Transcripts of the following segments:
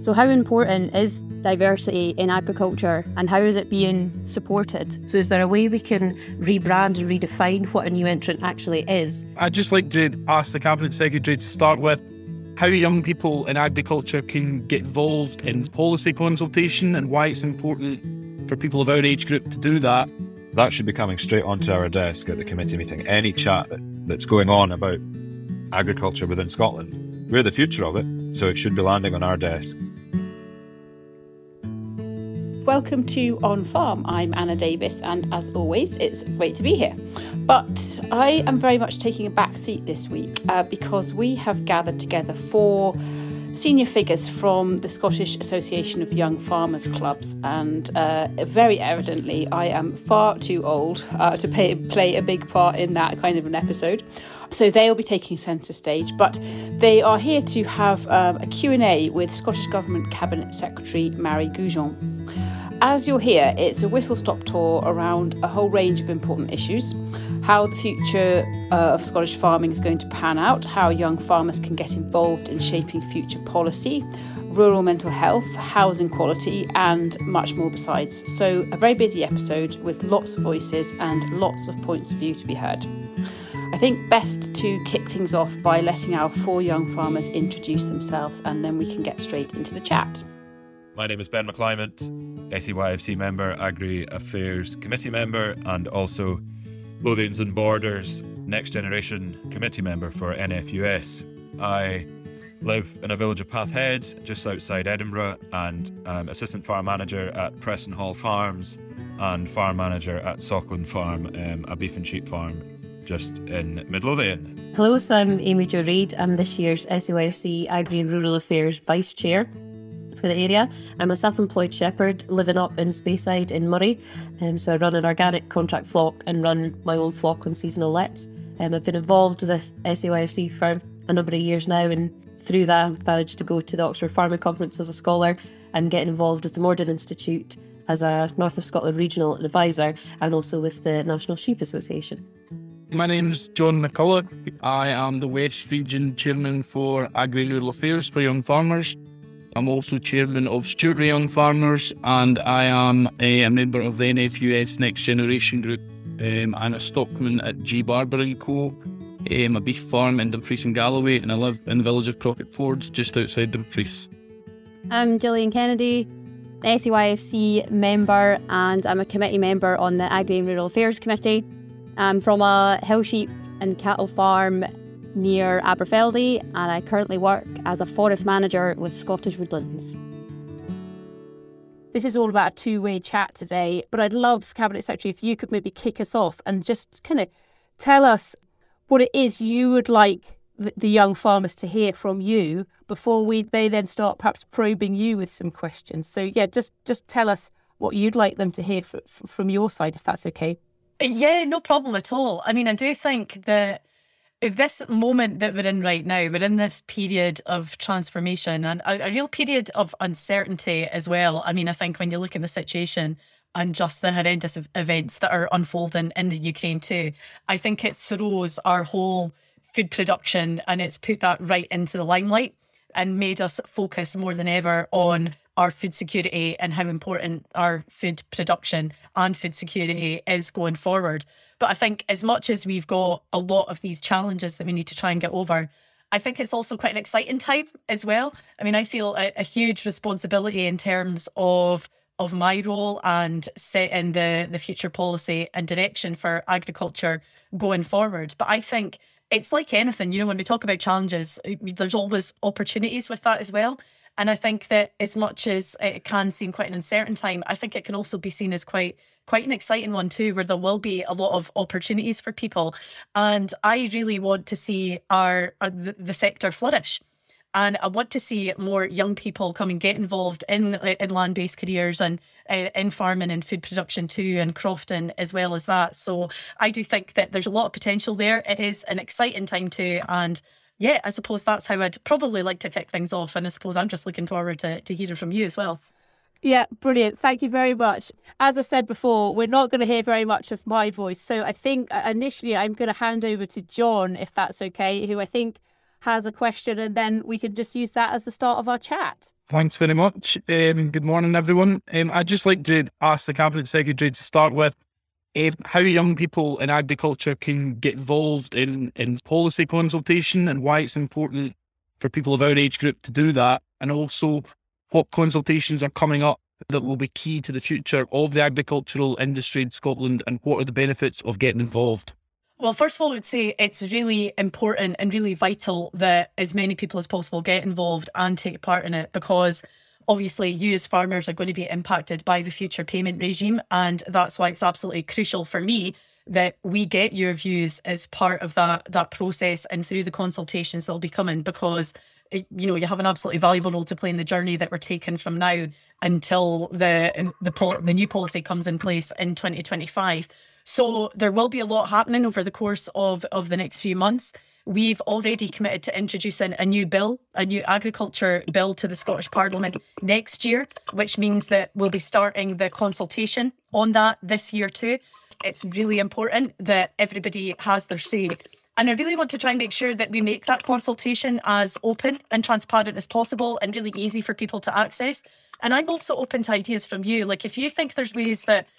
So, how important is diversity in agriculture and how is it being supported? So, is there a way we can rebrand and redefine what a new entrant actually is? I'd just like to ask the Cabinet Secretary to start with how young people in agriculture can get involved in policy consultation and why it's important for people of our age group to do that. That should be coming straight onto our desk at the committee meeting. Any chat that's going on about agriculture within Scotland, we're the future of it, so it should be landing on our desk. Welcome to On Farm. I'm Anna Davis, and as always, it's great to be here. But I am very much taking a back seat this week uh, because we have gathered together four senior figures from the Scottish Association of Young Farmers Clubs, and uh, very evidently, I am far too old uh, to pay, play a big part in that kind of an episode. So they'll be taking centre stage, but they are here to have um, a Q&A with Scottish Government Cabinet Secretary Mairi Gougeon. As you'll hear, it's a whistle stop tour around a whole range of important issues how the future uh, of Scottish farming is going to pan out, how young farmers can get involved in shaping future policy, rural mental health, housing quality, and much more besides. So, a very busy episode with lots of voices and lots of points of view to be heard. I think best to kick things off by letting our four young farmers introduce themselves and then we can get straight into the chat. My name is Ben McClymont, SEYFC member, Agri Affairs Committee member, and also Lothians and Borders Next Generation Committee member for NFUS. I live in a village of Pathhead, just outside Edinburgh, and I'm assistant farm manager at Preston Hall Farms and farm manager at Sockland Farm, um, a beef and sheep farm just in Midlothian. Hello, so I'm Amy Jo Reid. I'm this year's SEYFC Agri and Rural Affairs Vice Chair for the area. I'm a self employed shepherd living up in Speyside in Moray. Um, so I run an organic contract flock and run my own flock on seasonal lets. Um, I've been involved with SEYFC for a number of years now, and through that, I've managed to go to the Oxford Farming Conference as a scholar and get involved with the Moredun Institute as a North of Scotland regional advisor and also with the National Sheep Association. My name is John McCulloch. I am the West Region Chairman for Agri and Rural Affairs for Young Farmers. I'm also chairman of Stewart Young Farmers, and I am a, a, member of the NFUS Next Generation Group. Um, I'm a stockman at G Barber and Co. Um, a beef farm in Dumfries and Galloway, and I live in the village of Crocketford, just outside Dumfries. I'm Gillian Kennedy, SEYFC member, and I'm a committee member on the Agri and Rural Affairs Committee. I'm from a hill sheep and cattle farm near Aberfeldy, and I currently work as a forest manager with Scottish Woodlands. This is all about a two way chat today, but I'd love, Cabinet Secretary, if you could maybe kick us off and just kind of tell us what it is you would like the young farmers to hear from you before we they then start perhaps probing you with some questions. So yeah, just just tell us what you'd like them to hear f- from your side, if that's okay. Yeah, no problem at all. I mean, I do think that this moment that we're in right now, we're in this period of transformation and a, a, real period of uncertainty as well. I mean, I think when you look at the situation and just the horrendous events that are unfolding in the Ukraine too, I think it throws our whole food production and it's put that right into the limelight and made us focus more than ever on our food security and how important our food production and food security is going forward. But I think as much as we've got a lot of these challenges that we need to try and get over, I think it's also quite an exciting time as well. I mean, I feel a, a huge responsibility in terms of of my role and setting the the future policy and direction for agriculture going forward. But I think it's like anything, you know, when we talk about challenges, eh, there's always opportunities with that as well. And I think that as much as it can seem quite an uncertain time, I think it can also be seen as quite quite an exciting one too, where there will be a lot of opportunities for people. And I really want to see our, our the, the sector flourish. And I want to see more young people come and get involved in in land based careers and uh, in farming and food production too, and crofting as well as that. So I do think that there's a lot of potential there. It is an exciting time too, and yeah, I suppose that's how I'd probably like to kick things off. And I suppose I'm just looking forward to, to hearing from you as well. Yeah, brilliant. Thank you very much. As I said before, we're not going to hear very much of my voice. So I think uh, initially I'm going to hand over to John, if that's okay, who I think has a question, and then we can just use that as the start of our chat. Thanks very much. Um, good morning, everyone. Um, I'd just like to ask the Cabinet Secretary to start with um, how young people in agriculture can get involved in, in policy consultation and why it's important for people of our age group to do that, and also what consultations are coming up that will be key to the future of the agricultural industry in Scotland and what are the benefits of getting involved? Well, first of all, I would say it's really important and really vital that as many people as possible get involved and take part in it because obviously you as farmers are going to be impacted by the future payment regime. And that's why it's absolutely crucial for me that we get your views as part of that that process and through the consultations that'll be coming because you know you have an absolutely valuable role to play in the journey that we're taking from now until the the the new policy comes in place in 2025 so there will be a lot happening over the course of, of the next few months. We've already committed to introducing a new bill, a new agriculture bill to the Scottish Parliament next year, which means that we'll be starting the consultation on that this year too. It's really important that everybody has their say. And I really want to try and make sure that we make that consultation as open and transparent as possible and really easy for people to access. And I'm also open to ideas from you. Like if you think there's ways that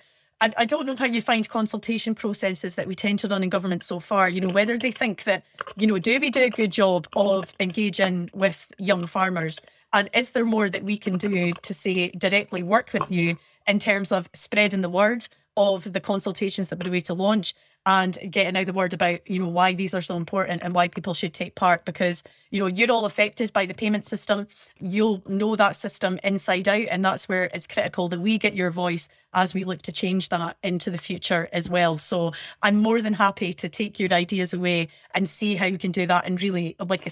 I, I don't know how you find consultation processes that we tend to run in government so far. You know, whether they think that, you know, do we do a good job of engaging with young farmers? And is there more that we can do to say directly work with you in terms of spreading the word of the consultations that we're about to launch and getting out the word about you know why these are so important and why people should take part because you know you're all affected by the payment system. You'll know that system inside out and that's where it's critical that we get your voice as we look to change that into the future as well. So i'm more than happy to take your ideas away and see how you can do that and really like you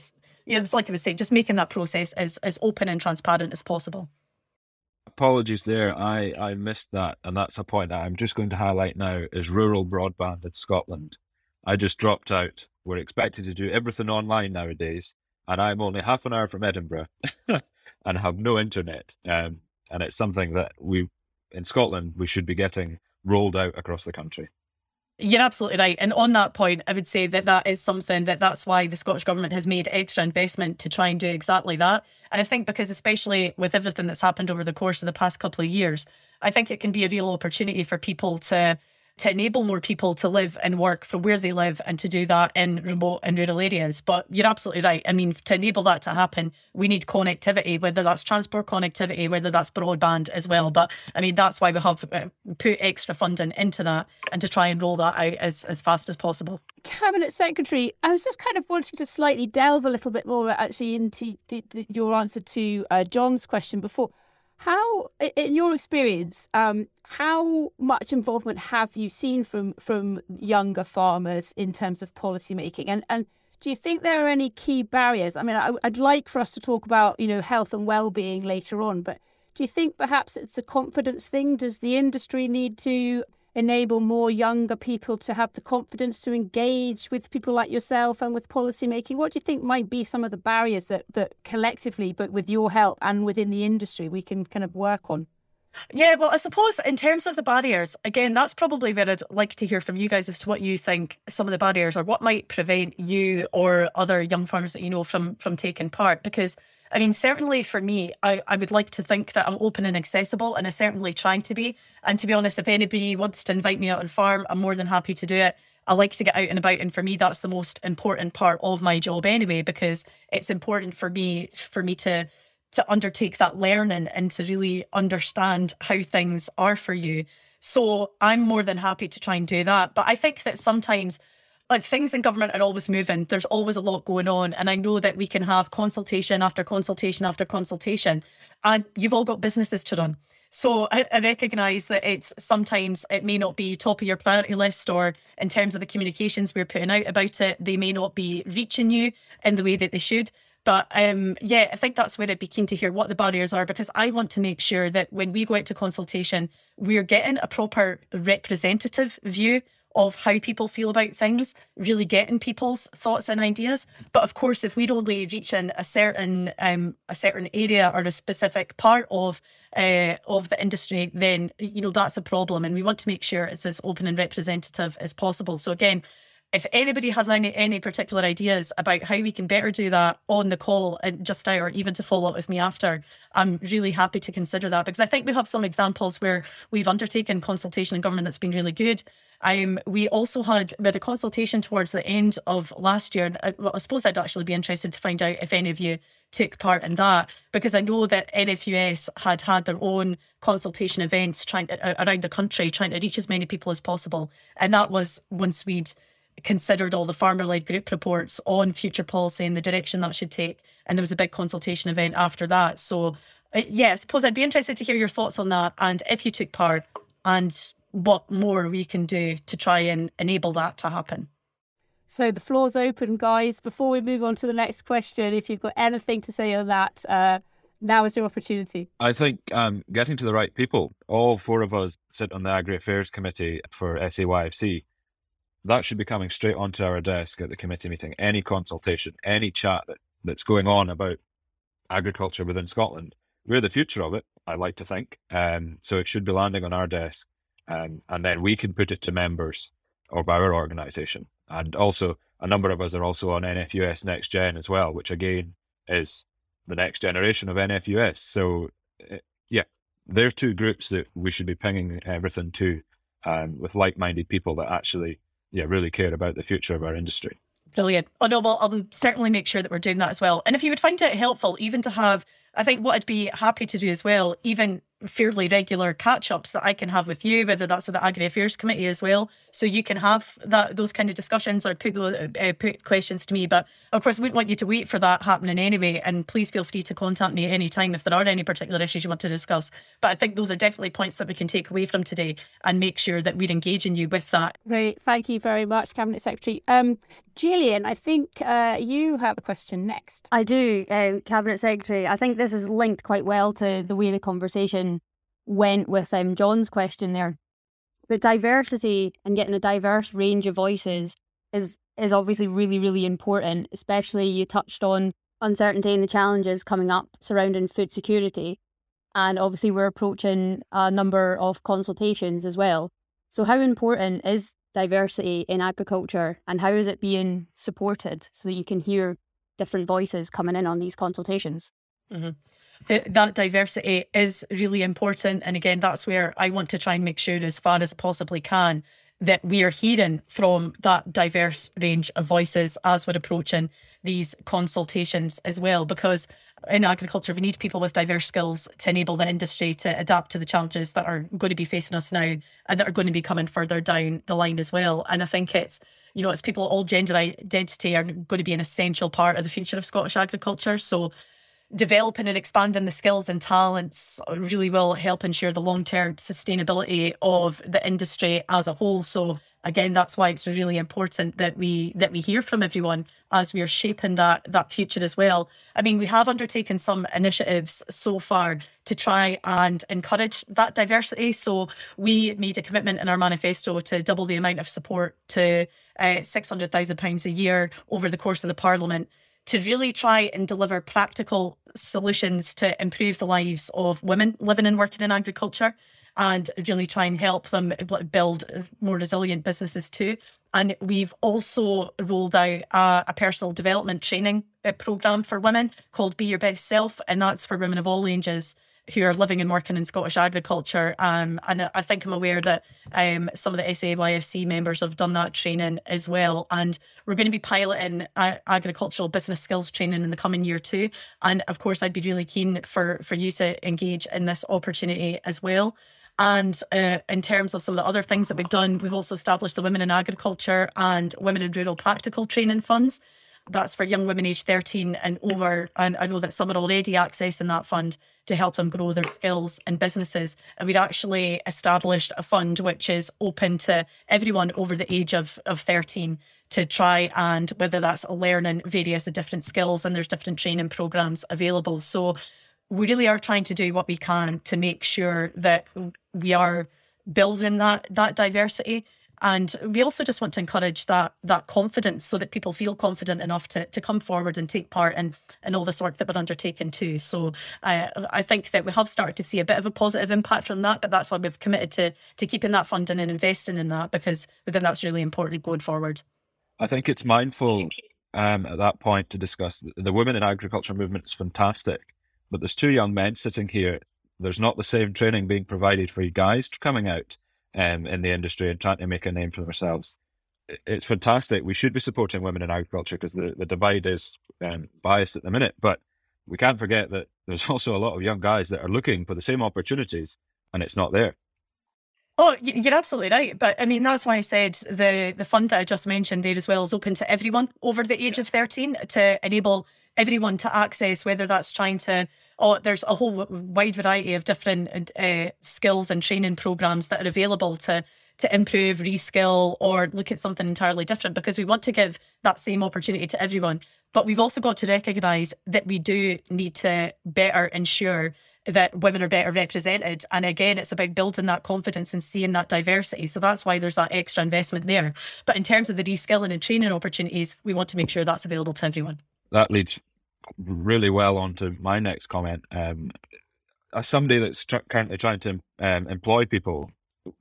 it's like I was saying, just making that process as as open and transparent as possible apologies there. I, I missed that. And that's a point that I'm just going to highlight now is rural broadband in Scotland. I just dropped out. We're expected to do everything online nowadays. And I'm only half an hour from Edinburgh and have no internet. Um, and it's something that we, in Scotland, we should be getting rolled out across the country. You're absolutely right. And on that point, I would say that that is something that that's why the Scottish Government has made extra investment to try and do exactly that. And I think because, especially with everything that's happened over the course of the past couple of years, I think it can be a real opportunity for people to to enable more people to live and work from where they live and to do that in remote and rural areas. But you're absolutely right. I mean, to enable that to happen, we need connectivity, whether that's transport connectivity, whether that's broadband as well. But I mean, that's why we have uh, put extra funding into that and to try and roll that out as, as fast as possible. Cabinet Secretary, I was just kind of wanting to slightly delve a little bit more actually into the, the, your answer to uh, John's question before. How, in your experience, um, how much involvement have you seen from from younger farmers in terms of policy making? And and do you think there are any key barriers? I mean, I, would like for us to talk about you know health and well being later on, but do you think perhaps it's a confidence thing? Does the industry need to enable more younger people to have the confidence to engage with people like yourself and with policy making? What do you think might be some of the barriers that, that collectively, but with your help and within the industry, we can kind of work on? Yeah, well, I suppose in terms of the barriers, again, that's probably where I'd like to hear from you guys as to what you think some of the barriers are, what might prevent you or other young farmers that you know from from taking part. Because I mean, certainly for me, I, I would like to think that I'm open and accessible, and I certainly try to be. And to be honest, if anybody wants to invite me out on farm, I'm more than happy to do it. I like to get out and about, and for me, that's the most important part of my job anyway, because it's important for me for me to to undertake that learning and to really understand how things are for you. So I'm more than happy to try and do that. But I think that sometimes like things in government are always moving. There's always a lot going on. And I know that we can have consultation after consultation after consultation. And you've all got businesses to run. So I, I recognise that it's sometimes it may not be top of your priority list, or in terms of the communications we're putting out about it, they may not be reaching you in the way that they should. But um, yeah, I think that's where I'd be keen to hear what the barriers are because I want to make sure that when we go out to consultation, we're getting a proper representative view of how people feel about things, really getting people's thoughts and ideas. But of course, if we're only reaching a certain um, a certain area or a specific part of uh, of the industry, then you know that's a problem, and we want to make sure it's as open and representative as possible. So again, if anybody has any any particular ideas about how we can better do that on the call and just now or even to follow up with me after i'm really happy to consider that because i think we have some examples where we've undertaken consultation in government that's been really good um, we also had with a consultation towards the end of last year. I, uh, well, I suppose I'd actually be interested to find out if any of you took part in that because I know that NFUS had had their own consultation events trying around the country, trying to reach as many people as possible, and that was once we'd considered all the farmer led group reports on future policy and the direction that should take. And there was a big consultation event after that. So, uh, yeah, I suppose I'd be interested to hear your thoughts on that and if you took part and what more we can do to try and enable that to happen. So the floor's open, guys. Before we move on to the next question, if you've got anything to say on that, uh, now is your opportunity. I think um, getting to the right people. All four of us sit on the Agri Affairs Committee for SAYFC that should be coming straight onto our desk at the committee meeting. Any consultation, any chat that, that's going on about agriculture within Scotland. We're the future of it, I like to think. Um, so it should be landing on our desk. And then we can put it to members of our organisation. And also, a number of us are also on NFUS Next Gen as well, which again is the next generation of NFUS. So, uh, yeah, they're two groups that we should be pinging everything to um, with like minded people that actually yeah, really care about the future of our industry. Brilliant. Oh no, well, I'll certainly make sure that we're doing that as well. And if you would find it helpful, even to have, I think what I'd be happy to do as well, even fairly regular catch ups that I can have with you, whether that's with the Agri Affairs Committee as well. So you can have that those kind of discussions or put those, uh, put questions to me. But of course, we wouldn't want you to wait for that happening anyway. And please feel free to contact me at any time if there are any particular issues you want to discuss. But I think those are definitely points that we can take away from today and make sure that we're engaging you with that. Great. Thank you very much, Cabinet Secretary. Um, Gillian, I think uh, you have a question next. I do, um, Cabinet Secretary. I think this is linked quite well to the way the conversation went with um, John's question there. But diversity and getting a diverse range of voices is is obviously really, really important, especially you touched on uncertainty and the challenges coming up surrounding food security. And obviously we're approaching a number of consultations as well. So how important is diversity in agriculture and how is it being supported so that you can hear different voices coming in on these consultations? Mm-hmm that, diversity is really important. And again, that's where I want to try and make sure, as far as possibly can, that we are hearing from that diverse range of voices as we're approaching these consultations as well. Because in agriculture, we need people with diverse skills to enable the industry to adapt to the challenges that are going to be facing us now and that are going to be coming further down the line as well. And I think it's you know, it's people all gender identity are going to be an essential part of the future of Scottish agriculture. So developing and expanding the skills and talents really will help ensure the long term sustainability of the industry as a whole. So again, that's why it's really important that we that we hear from everyone as we are shaping that that future as well. I mean, we have undertaken some initiatives so far to try and encourage that diversity. So we made a commitment in our manifesto to double the amount of support to uh, six hundred thousand pounds a year over the course of the Parliament to really try and deliver practical solutions to improve the lives of women living and working in agriculture and really try and help them build more resilient businesses too. And we've also rolled out a, a personal development training uh, program for women called Be Your Best Self, and that's for women of all ages who are living and working in Scottish agriculture. Um, and I think I'm aware that um, some of the SAYFC members have done that training as well. And we're going to be piloting uh, agricultural business skills training in the coming year too. And of course, I'd be really keen for, for you to engage in this opportunity as well. And uh, in terms of some of the other things that we've done, we've also established the Women in Agriculture and Women in Rural Practical Training Funds. That's for young women aged 13 and over. And I know that some are already accessing that fund to help them grow their skills and businesses. And we'd actually established a fund which is open to everyone over the age of, of 13 to try and whether that's learning various different skills and there's different training programs available. So we really are trying to do what we can to make sure that we are building that that diversity and we also just want to encourage that that confidence so that people feel confident enough to, to come forward and take part in, in all this work that we're undertaking too. So uh, I think that we have started to see a bit of a positive impact from that, but that's why we've committed to to keeping that funding and investing in that because we think that's really important going forward. I think it's mindful um, at that point to discuss the, the women in agriculture movement is fantastic but there's two young men sitting here. There's not the same training being provided for you guys coming out um, in the industry and trying to make a name for themselves. It's fantastic. We should be supporting women in agriculture because the, the divide is um, biased at the minute. But we can't forget that there's also a lot of young guys that are looking for the same opportunities and it's not there. Oh, you're absolutely right. But I mean, that's why I said the the fund that I just mentioned there as well is open to everyone over the age of 13 to enable everyone to access, whether that's trying to, oh, there's a whole wide variety of different uh, skills and training programs that are available to to improve, reskill, or look at something entirely different because we want to give that same opportunity to everyone. But we've also got to recognise that we do need to better ensure that women are better represented. And again, it's about building that confidence and seeing that diversity. So that's why there's that extra investment there. But in terms of the reskilling and training opportunities, we want to make sure that's available to everyone. That leads really well onto my next comment. Um, as somebody that's tr- currently trying to um, employ people,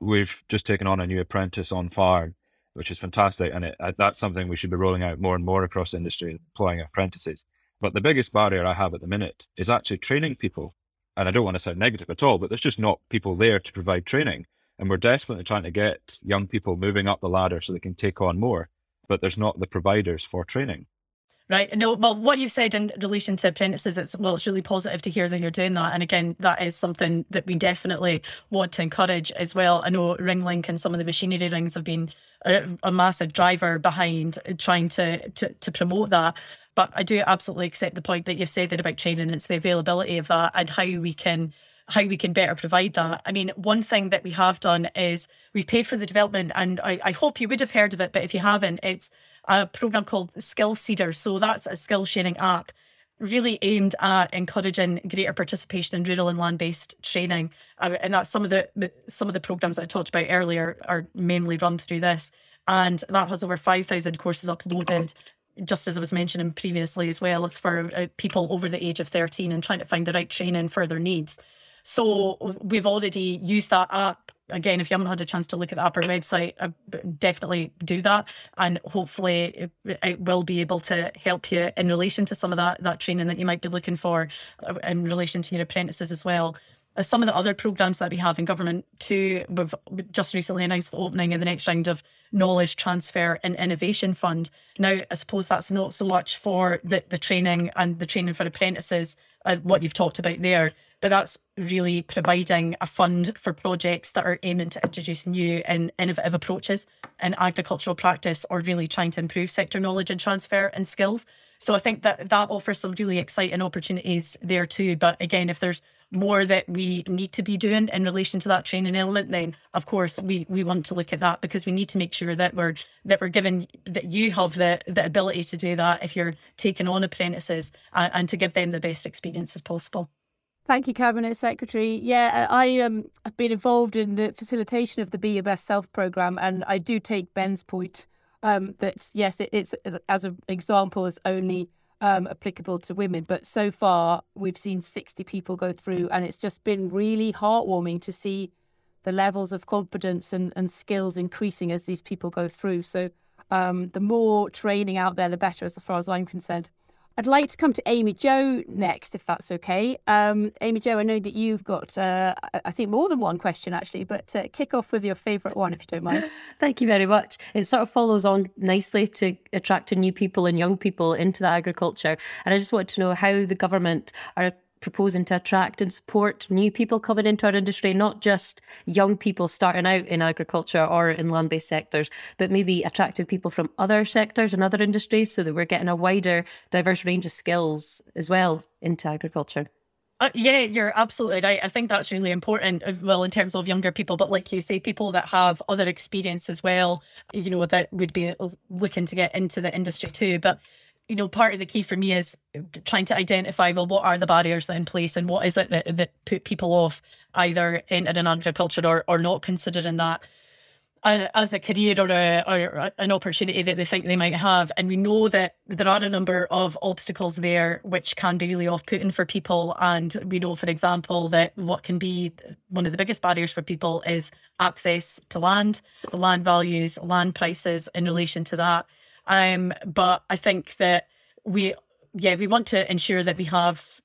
we've just taken on a new apprentice on farm, which is fantastic, and it, uh, that's something we should be rolling out more and more across industry, employing apprentices. But the biggest barrier I have at the minute is actually training people, and I don't want to sound negative at all, but there's just not people there to provide training, and we're desperately trying to get young people moving up the ladder so they can take on more, but there's not the providers for training. Right. No, well, what you've said in relation to apprentices, it's well, it's really positive to hear that you're doing that. And again, that is something that we definitely want to encourage as well. I know Ringlink and some of the machinery rings have been a, a massive driver behind trying to, to to promote that. But I do absolutely accept the point that you've said there about training. It's the availability of that and how we can how we can better provide that. I mean, one thing that we have done is we've paid for the development, and I, I hope you would have heard of it, but if you haven't, it's a program called Skill Seeder. So that's a skill sharing app really aimed at encouraging greater participation in rural and land-based training. Uh, and that's some of the some of the programs i talked about earlier are mainly run through this. And that has over 5000 courses uploaded just as i was mentioning previously as well it's for uh, people over the age of 13 and trying to find the right training for their needs. So we've already used that app again, if you haven't had a chance to look at the upper website, uh, definitely do that, and hopefully it, it, will be able to help you in relation to some of that that training that you might be looking for uh, in relation to your apprentices as well. Uh, some of the other programs that we have in government too, we've just recently announced the opening of the next round of knowledge transfer and innovation fund. Now, I suppose that's not so much for the, the training and the training for apprentices, uh, what you've talked about there but that's really providing a fund for projects that are aiming to introduce new and innovative approaches in agricultural practice or really trying to improve sector knowledge and transfer and skills. So I think that that offers some really exciting opportunities there too. But again, if there's more that we need to be doing in relation to that training element, then of course we we want to look at that because we need to make sure that we're that we're given that you have the the ability to do that if you're taking on apprentices and, and to give them the best experience as possible. Thank you, Cabinet Secretary. Yeah, I um, have been involved in the facilitation of the Be Your Best Self programme, and I do take Ben's point um, that yes, it, it's as an example, is only um, applicable to women. But so far, we've seen 60 people go through, and it's just been really heartwarming to see the levels of confidence and, and skills increasing as these people go through. So um, the more training out there, the better, as far as I'm concerned. I'd like to come to Amy Jo next, if that's okay. Um, Amy Jo, I know that you've got, uh, I think, more than one question actually, but uh, kick off with your favourite one, if you don't mind. Thank you very much. It sort of follows on nicely to attracting new people and young people into the agriculture. And I just want to know how the government are proposing to attract and support new people coming into our industry, not just young people starting out in agriculture or in land based sectors, but maybe attracting people from other sectors and other industries so that we're getting a wider, diverse range of skills as well into agriculture. Uh, yeah, you're absolutely right. I think that's really important. uh, Well, in terms of younger people, but like you say, people that have other experience as well, you know, that would be uh, looking to get into the industry too. But you know, part of the key for me is trying to identify well, what are the barriers that in place, and what is it that that put people off either entering agriculture or or not considering that as a career or, a, or an opportunity that they think they might have. And we know that there are a number of obstacles there which can be really off putting for people. And we know, for example, that what can be one of the biggest barriers for people is access to land, the land values, land prices in relation to that. Um, but I think that we, yeah, we want to ensure that we have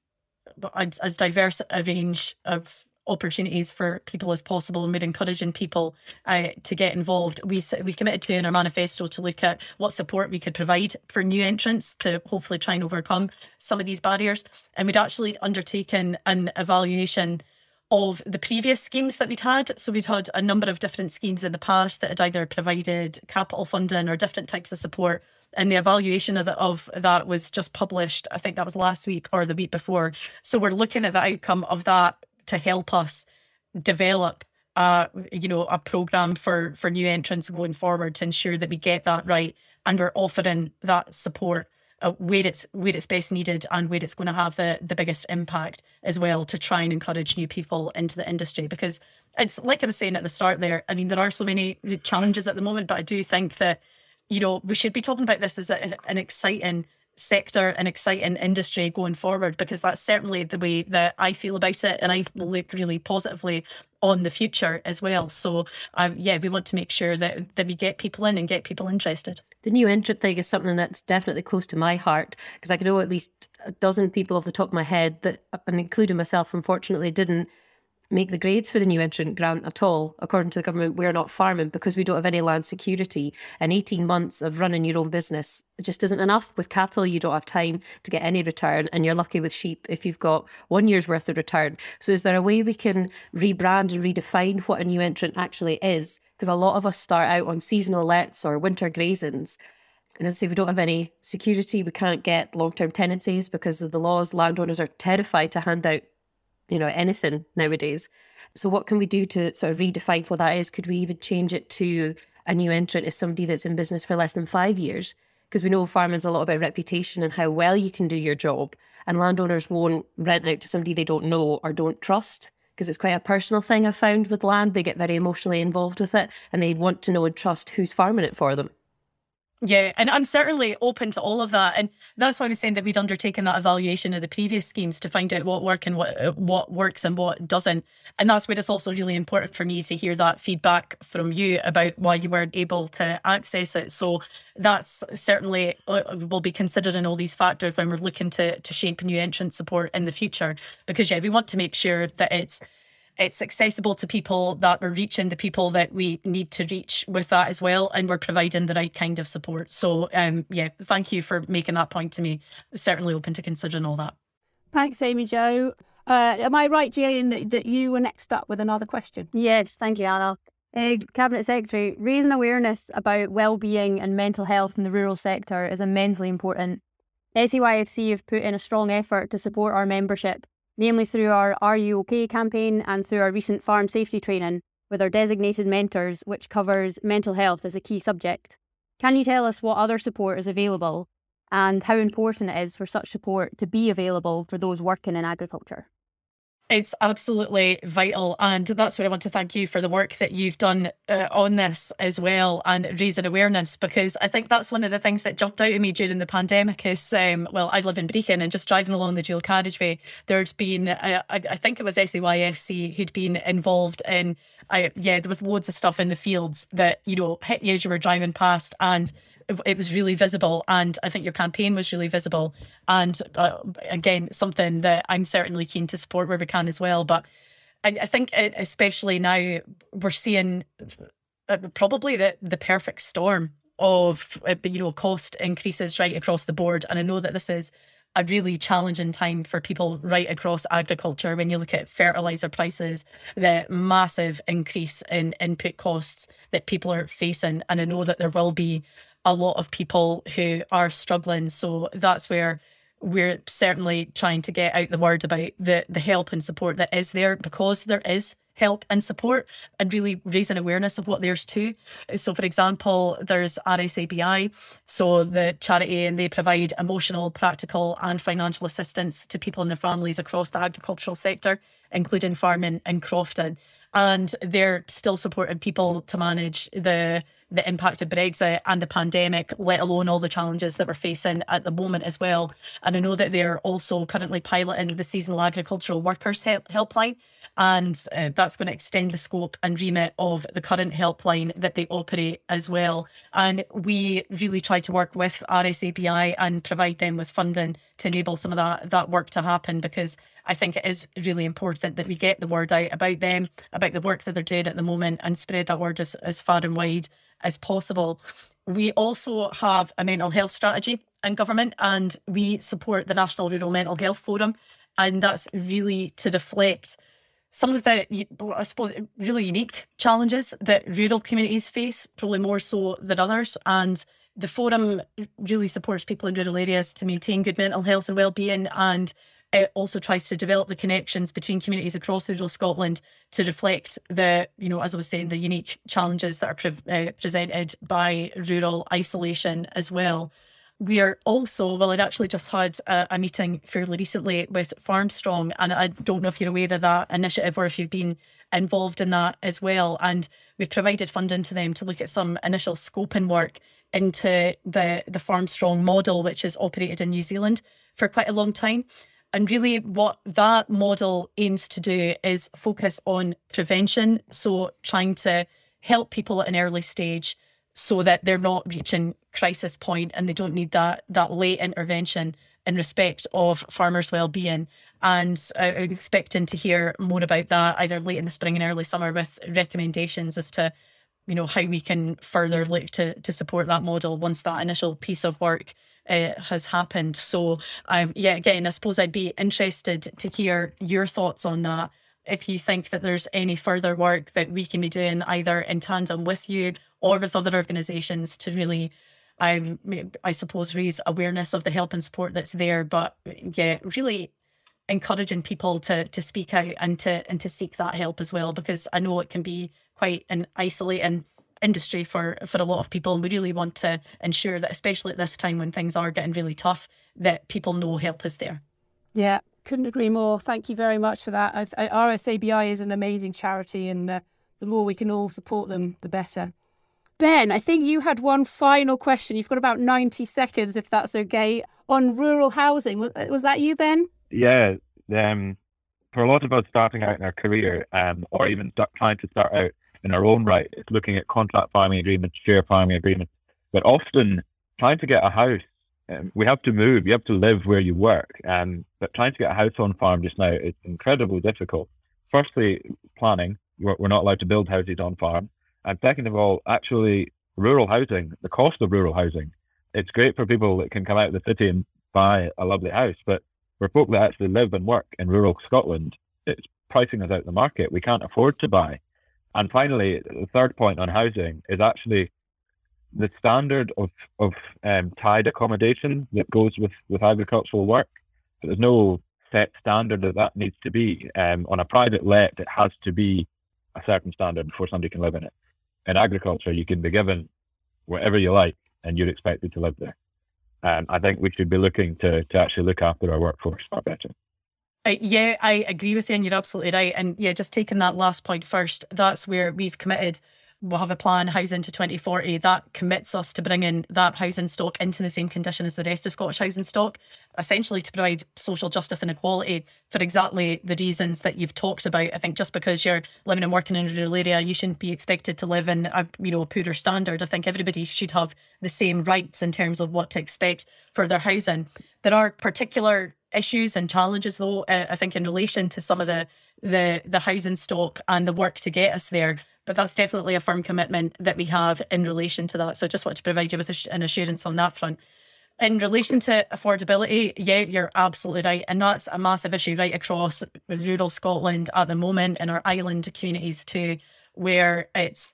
as, as diverse a range of opportunities for people as possible and we're encouraging people uh, to get involved. We we committed to in our manifesto to look at what support we could provide for new entrants to hopefully try and overcome some of these barriers. And we'd actually undertaken an evaluation of the previous schemes that we'd had. So we'd had a number of different schemes in the past that had either provided capital funding or different types of support. And the evaluation of, the, of that was just published, I think that was last week or the week before. So we're looking at the outcome of that to help us develop uh, you know, a program for for new entrants going forward to ensure that we get that right and we're offering that support where it's where it's best needed and where it's going to have the the biggest impact as well to try and encourage new people into the industry because it's like I was saying at the start there. I mean, there are so many challenges at the moment, but I do think that you know we should be talking about this as a, an exciting sector and exciting industry going forward because that's certainly the way that I feel about it and I look really positively on the future as well. So um, yeah we want to make sure that that we get people in and get people interested. The new entrant thing is something that's definitely close to my heart because I can know at least a dozen people off the top of my head that, and including myself, unfortunately, didn't make the grades for the new entrant grant at all. According to the government, we're not farming because we don't have any land security. And 18 months of running your own business just isn't enough. With cattle, you don't have time to get any return, and you're lucky with sheep if you've got one year's worth of return. So, is there a way we can rebrand and redefine what a new entrant actually is? Because a lot of us start out on seasonal lets or winter grazings. And as I say, we don't have any security. We can't get long term tenancies because of the laws. Landowners are terrified to hand out you know anything nowadays. So what can we do to sort of redefine what that is? Could we even change it to a new entrant as somebody that's in business for less than five years? Because we know farming's a lot about reputation and how well you can do your job and landowners won't rent out to somebody they don't know or don't trust because it's quite a personal thing i've found with land. They get very emotionally involved with it and they want to know and trust who's farming it for them Yeah, and I'm certainly open to all of that, and that's why I was saying that we'd undertaken that evaluation of the previous schemes to find out what work and what uh, what works and what doesn't, and that's where it's also really important for me to hear that feedback from you about why you weren't able to access it. So that's certainly uh, will be considered in all these factors when we're looking to to shape new entrant support in the future, because yeah, we want to make sure that it's it's accessible to people that we're reaching the people that we need to reach with that as well and we're providing the right kind of support so um yeah thank you for making that point to me certainly open to considering all that Thanks, Amy Jo. Uh, am I right, Gillian, that, that you were next up with another question? Yes, thank you, Anna. Uh, Cabinet Secretary, raising awareness about well-being and mental health in the rural sector is immensely important. SEYFC have put in a strong effort to support our membership, namely through our Are You OK campaign and through our recent farm safety training with our designated mentors, which covers mental health as a key subject. Can you tell us what other support is available and how important it is for such support to be available for those working in agriculture? It's absolutely vital. And that's where I want to thank you for the work that you've done uh, on this as well and raising awareness because I think that's one of the things that jumped out at me during the pandemic is, um, well, I live in Brechin and just driving along the dual carriageway, there'd been, uh, I, I think it was SAYFC who'd been involved in, I, yeah, there was loads of stuff in the fields that, you know, hit you as you were driving past and it, it was really visible. And I think your campaign was really visible. And uh, again, something that I'm certainly keen to support where we can as well. But I, I think, especially now, we're seeing uh, probably the, the perfect storm of uh, you know cost increases right across the board and i know that this is a really challenging time for people right across agriculture when you look at fertilizer prices, the massive increase in input costs that people are facing. And I know that there will be a lot of people who are struggling. So that's where we're certainly trying to get out the word about the, the help and support that is there because there is help and support and really raising awareness of what there's too. So, for example, there's RSABI, so the charity, and they provide emotional, practical, and financial assistance to people and their families across the agricultural sector, including farming and crofting. And they're still supporting people to manage the the impact of Brexit and the pandemic, let alone all the challenges that we're facing at the moment as well. And I know that they're also currently piloting the seasonal agricultural workers help- helpline, and uh, that's going to extend the scope and remit of the current helpline that they operate as well. And we really try to work with RSABI and provide them with funding to enable some of that that work to happen because I think it is really important that we get the word out about them, about the work that they're doing at the moment, and spread that word as, as far and wide as possible. We also have a mental health strategy in government, and we support the National Rural Mental Health Forum, and that's really to deflect some of the, I suppose, really unique challenges that rural communities face, probably more so than others. And the forum really supports people in rural areas to maintain good mental health and well-being and it also tries to develop the connections between communities across rural Scotland to reflect the, you know, as I was saying, the unique challenges that are pre- uh, presented by rural isolation as well. We are also, well, I'd actually just had a, a meeting fairly recently with Farmstrong, and I don't know if you're aware of that initiative or if you've been involved in that as well. And we've provided funding to them to look at some initial scoping work into the the Farmstrong model, which is operated in New Zealand for quite a long time. And really, what that model aims to do is focus on prevention. So, trying to help people at an early stage so that they're not reaching crisis point and they don't need that that late intervention in respect of farmers' well-being. And I'm expecting to hear more about that either late in the spring and early summer with recommendations as to, you know, how we can further look to to support that model once that initial piece of work uh, has happened. So, um, yeah, again, I suppose I'd be interested to hear your thoughts on that. If you think that there's any further work that we can be doing either in tandem with you or with other organisations to really, um, I suppose, raise awareness of the help and support that's there. But yeah, really encouraging people to to speak out and to and to seek that help as well because I know it can be quite an isolating industry for for a lot of people and we really want to ensure that especially at this time when things are getting really tough that people know help is there. Yeah couldn't agree more. Thank you very much for that. I, I, rsabi is an amazing charity and uh, the more we can all support them the better. Ben i think you had one final question. You've got about 90 seconds if that's okay on rural housing. Was, was that you ben? Yeah um, for a lot of us starting out in our career um, or even start, trying to start out in our own right. It's looking at contract farming agreements, share farming agreements. But often trying to get a house, um, we have to move. You have to live where you work. Um, but trying to get a house on farm just now is incredibly difficult. Firstly, planning. We're, we're not allowed to build houses on farm. And second of all, actually, rural housing, the cost of rural housing. It's great for people that can come out of the city and buy a lovely house, but for folk that actually live and work in rural Scotland, it's pricing us out the market. We can't afford to buy. And finally, the third point on housing is actually the standard of of um, tied accommodation that goes with with agricultural work. So there's no set standard that that needs to be. Um, on a private let, it has to be a certain standard before somebody can live in it. In agriculture, you can be given whatever you like, and you're expected to live there. Um, I think we should be looking to to actually look after our workforce far better. Uh, yeah, I agree with you, and you're absolutely right. And yeah, just taking that last point first, that's where we've committed we'll have a plan housing to 2040 that commits us to bringing that housing stock into the same condition as the rest of Scottish housing stock, essentially to provide social justice and equality for exactly the reasons that you've talked about. I think just because you're living and working in a rural area, you shouldn't be expected to live in a you know a poorer standard. I think everybody should have the same rights in terms of what to expect for their housing. There are particular issues and challenges though uh, i think in relation to some of the the the housing stock and the work to get us there. But that's definitely a firm commitment that we have in relation to that. So i just want to provide you with an assurance on that front. In relation to affordability yeah you're absolutely right. And that's a massive issue right across rural scotland at the moment in our island communities too where it's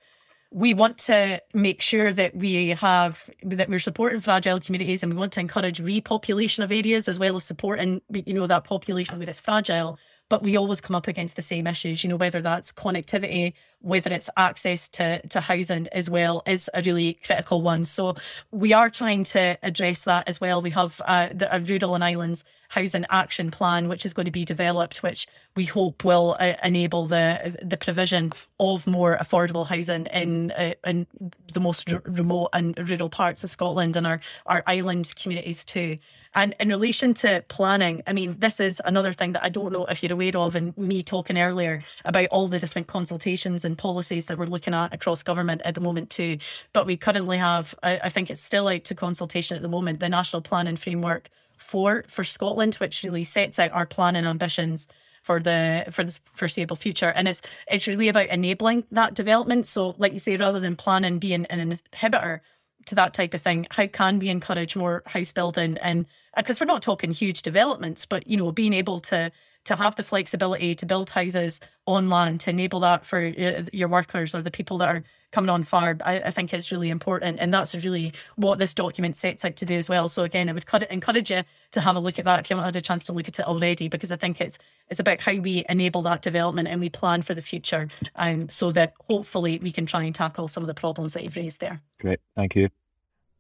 we want to make sure that we have that we're supporting fragile communities and we want to encourage repopulation of areas as well as supporting you know that population where it's fragile but we always come up against the same issues you know whether that's connectivity whether it's access to, to housing as well is a really critical one. So we are trying to address that as well. We have uh, the, a rural and islands housing action plan, which is going to be developed, which we hope will uh, enable the the provision of more affordable housing in uh, in the most r- remote and rural parts of Scotland and our our island communities too. And in relation to planning, I mean, this is another thing that I don't know if you're aware of, and me talking earlier about all the different consultations and policies that we're looking at across government at the moment too. But we currently have, I, I think it's still out to consultation at the moment, the National Planning Framework for for Scotland, which really sets out our plan and ambitions for the for the foreseeable future. And it's it's really about enabling that development. So, like you say, rather than planning being an inhibitor to that type of thing, how can we encourage more house building and because we're not talking huge developments, but you know, being able to to have the flexibility to build houses on land to enable that for uh, your workers or the people that are coming on farm, I, I, think is really important. And that's really what this document sets out to do as well. So again, I would encourage you to have a look at that if you haven't had a chance to look at it already, because I think it's it's about how we enable that development and we plan for the future, um, so that hopefully we can try and tackle some of the problems that you've raised there. Great, thank you.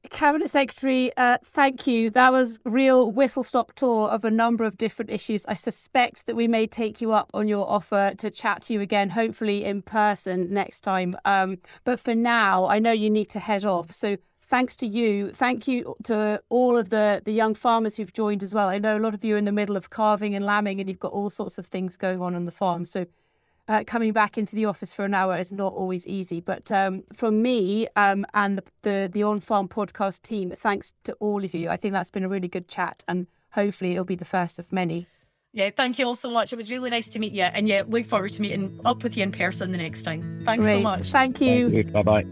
Cabinet Secretary, uh, thank you. That was real whistle stop tour of a number of different issues. I suspect that we may take you up on your offer to chat to you again, hopefully in person next time. Um, but for now, I know you need to head off. So thanks to you. Thank you to all of the, the young farmers who've joined as well. I know a lot of you are in the middle of calving and lambing and you've got all sorts of things going on on the farm. So uh, coming back into the office for an hour is not always easy. But um, from me um, and the, the, the On Farm podcast team, thanks to all of you. I think that's been a really good chat, and hopefully it'll be the first of many. Yeah, thank you all so much. It was really nice to meet you, and yeah, look forward to meeting up with you in person the next time. Thanks Great. so much. Thank you. you. Bye bye.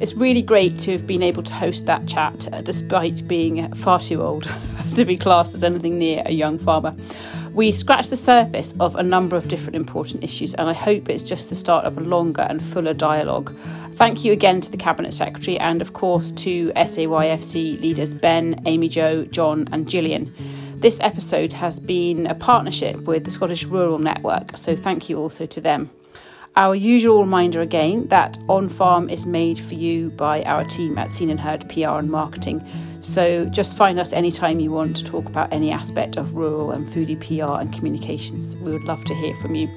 It's really great to have been able to host that chat, uh, despite being far too old to be classed as anything near a young farmer. We scratched the surface of a number of different important issues, and I hope it's just the start of a longer and fuller dialogue. Thank you again to the Cabinet Secretary and, of course, to SAYFC leaders Ben, Amy Jo, John, and Gillian. This episode has been a partnership with the Scottish Rural Network, so thank you also to them. Our usual reminder again that On Farm is made for you by our team at Seen and Heard PR and Marketing. So just find us anytime you want to talk about any aspect of rural and foodie PR and communications. We would love to hear from you.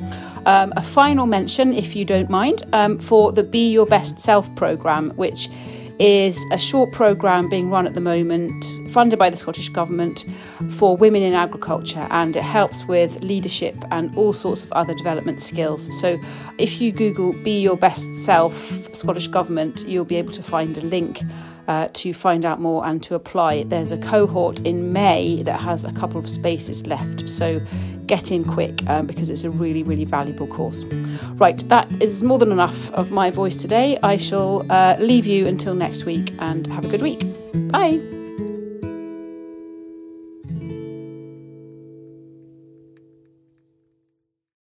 Um, a final mention, if you don't mind, um, for the Be Your Best Self programme, which is a short programme being run at the moment, funded by the Scottish Government for women in agriculture, and it helps with leadership and all sorts of other development skills. So, if you Google Be Your Best Self Scottish Government, you'll be able to find a link uh, to find out more and to apply. There's a cohort in May that has a couple of spaces left, so get in quick um, because it's a really, really valuable course. Right, that is more than enough of my voice today. I shall uh, leave you until next week and have a good week. Bye.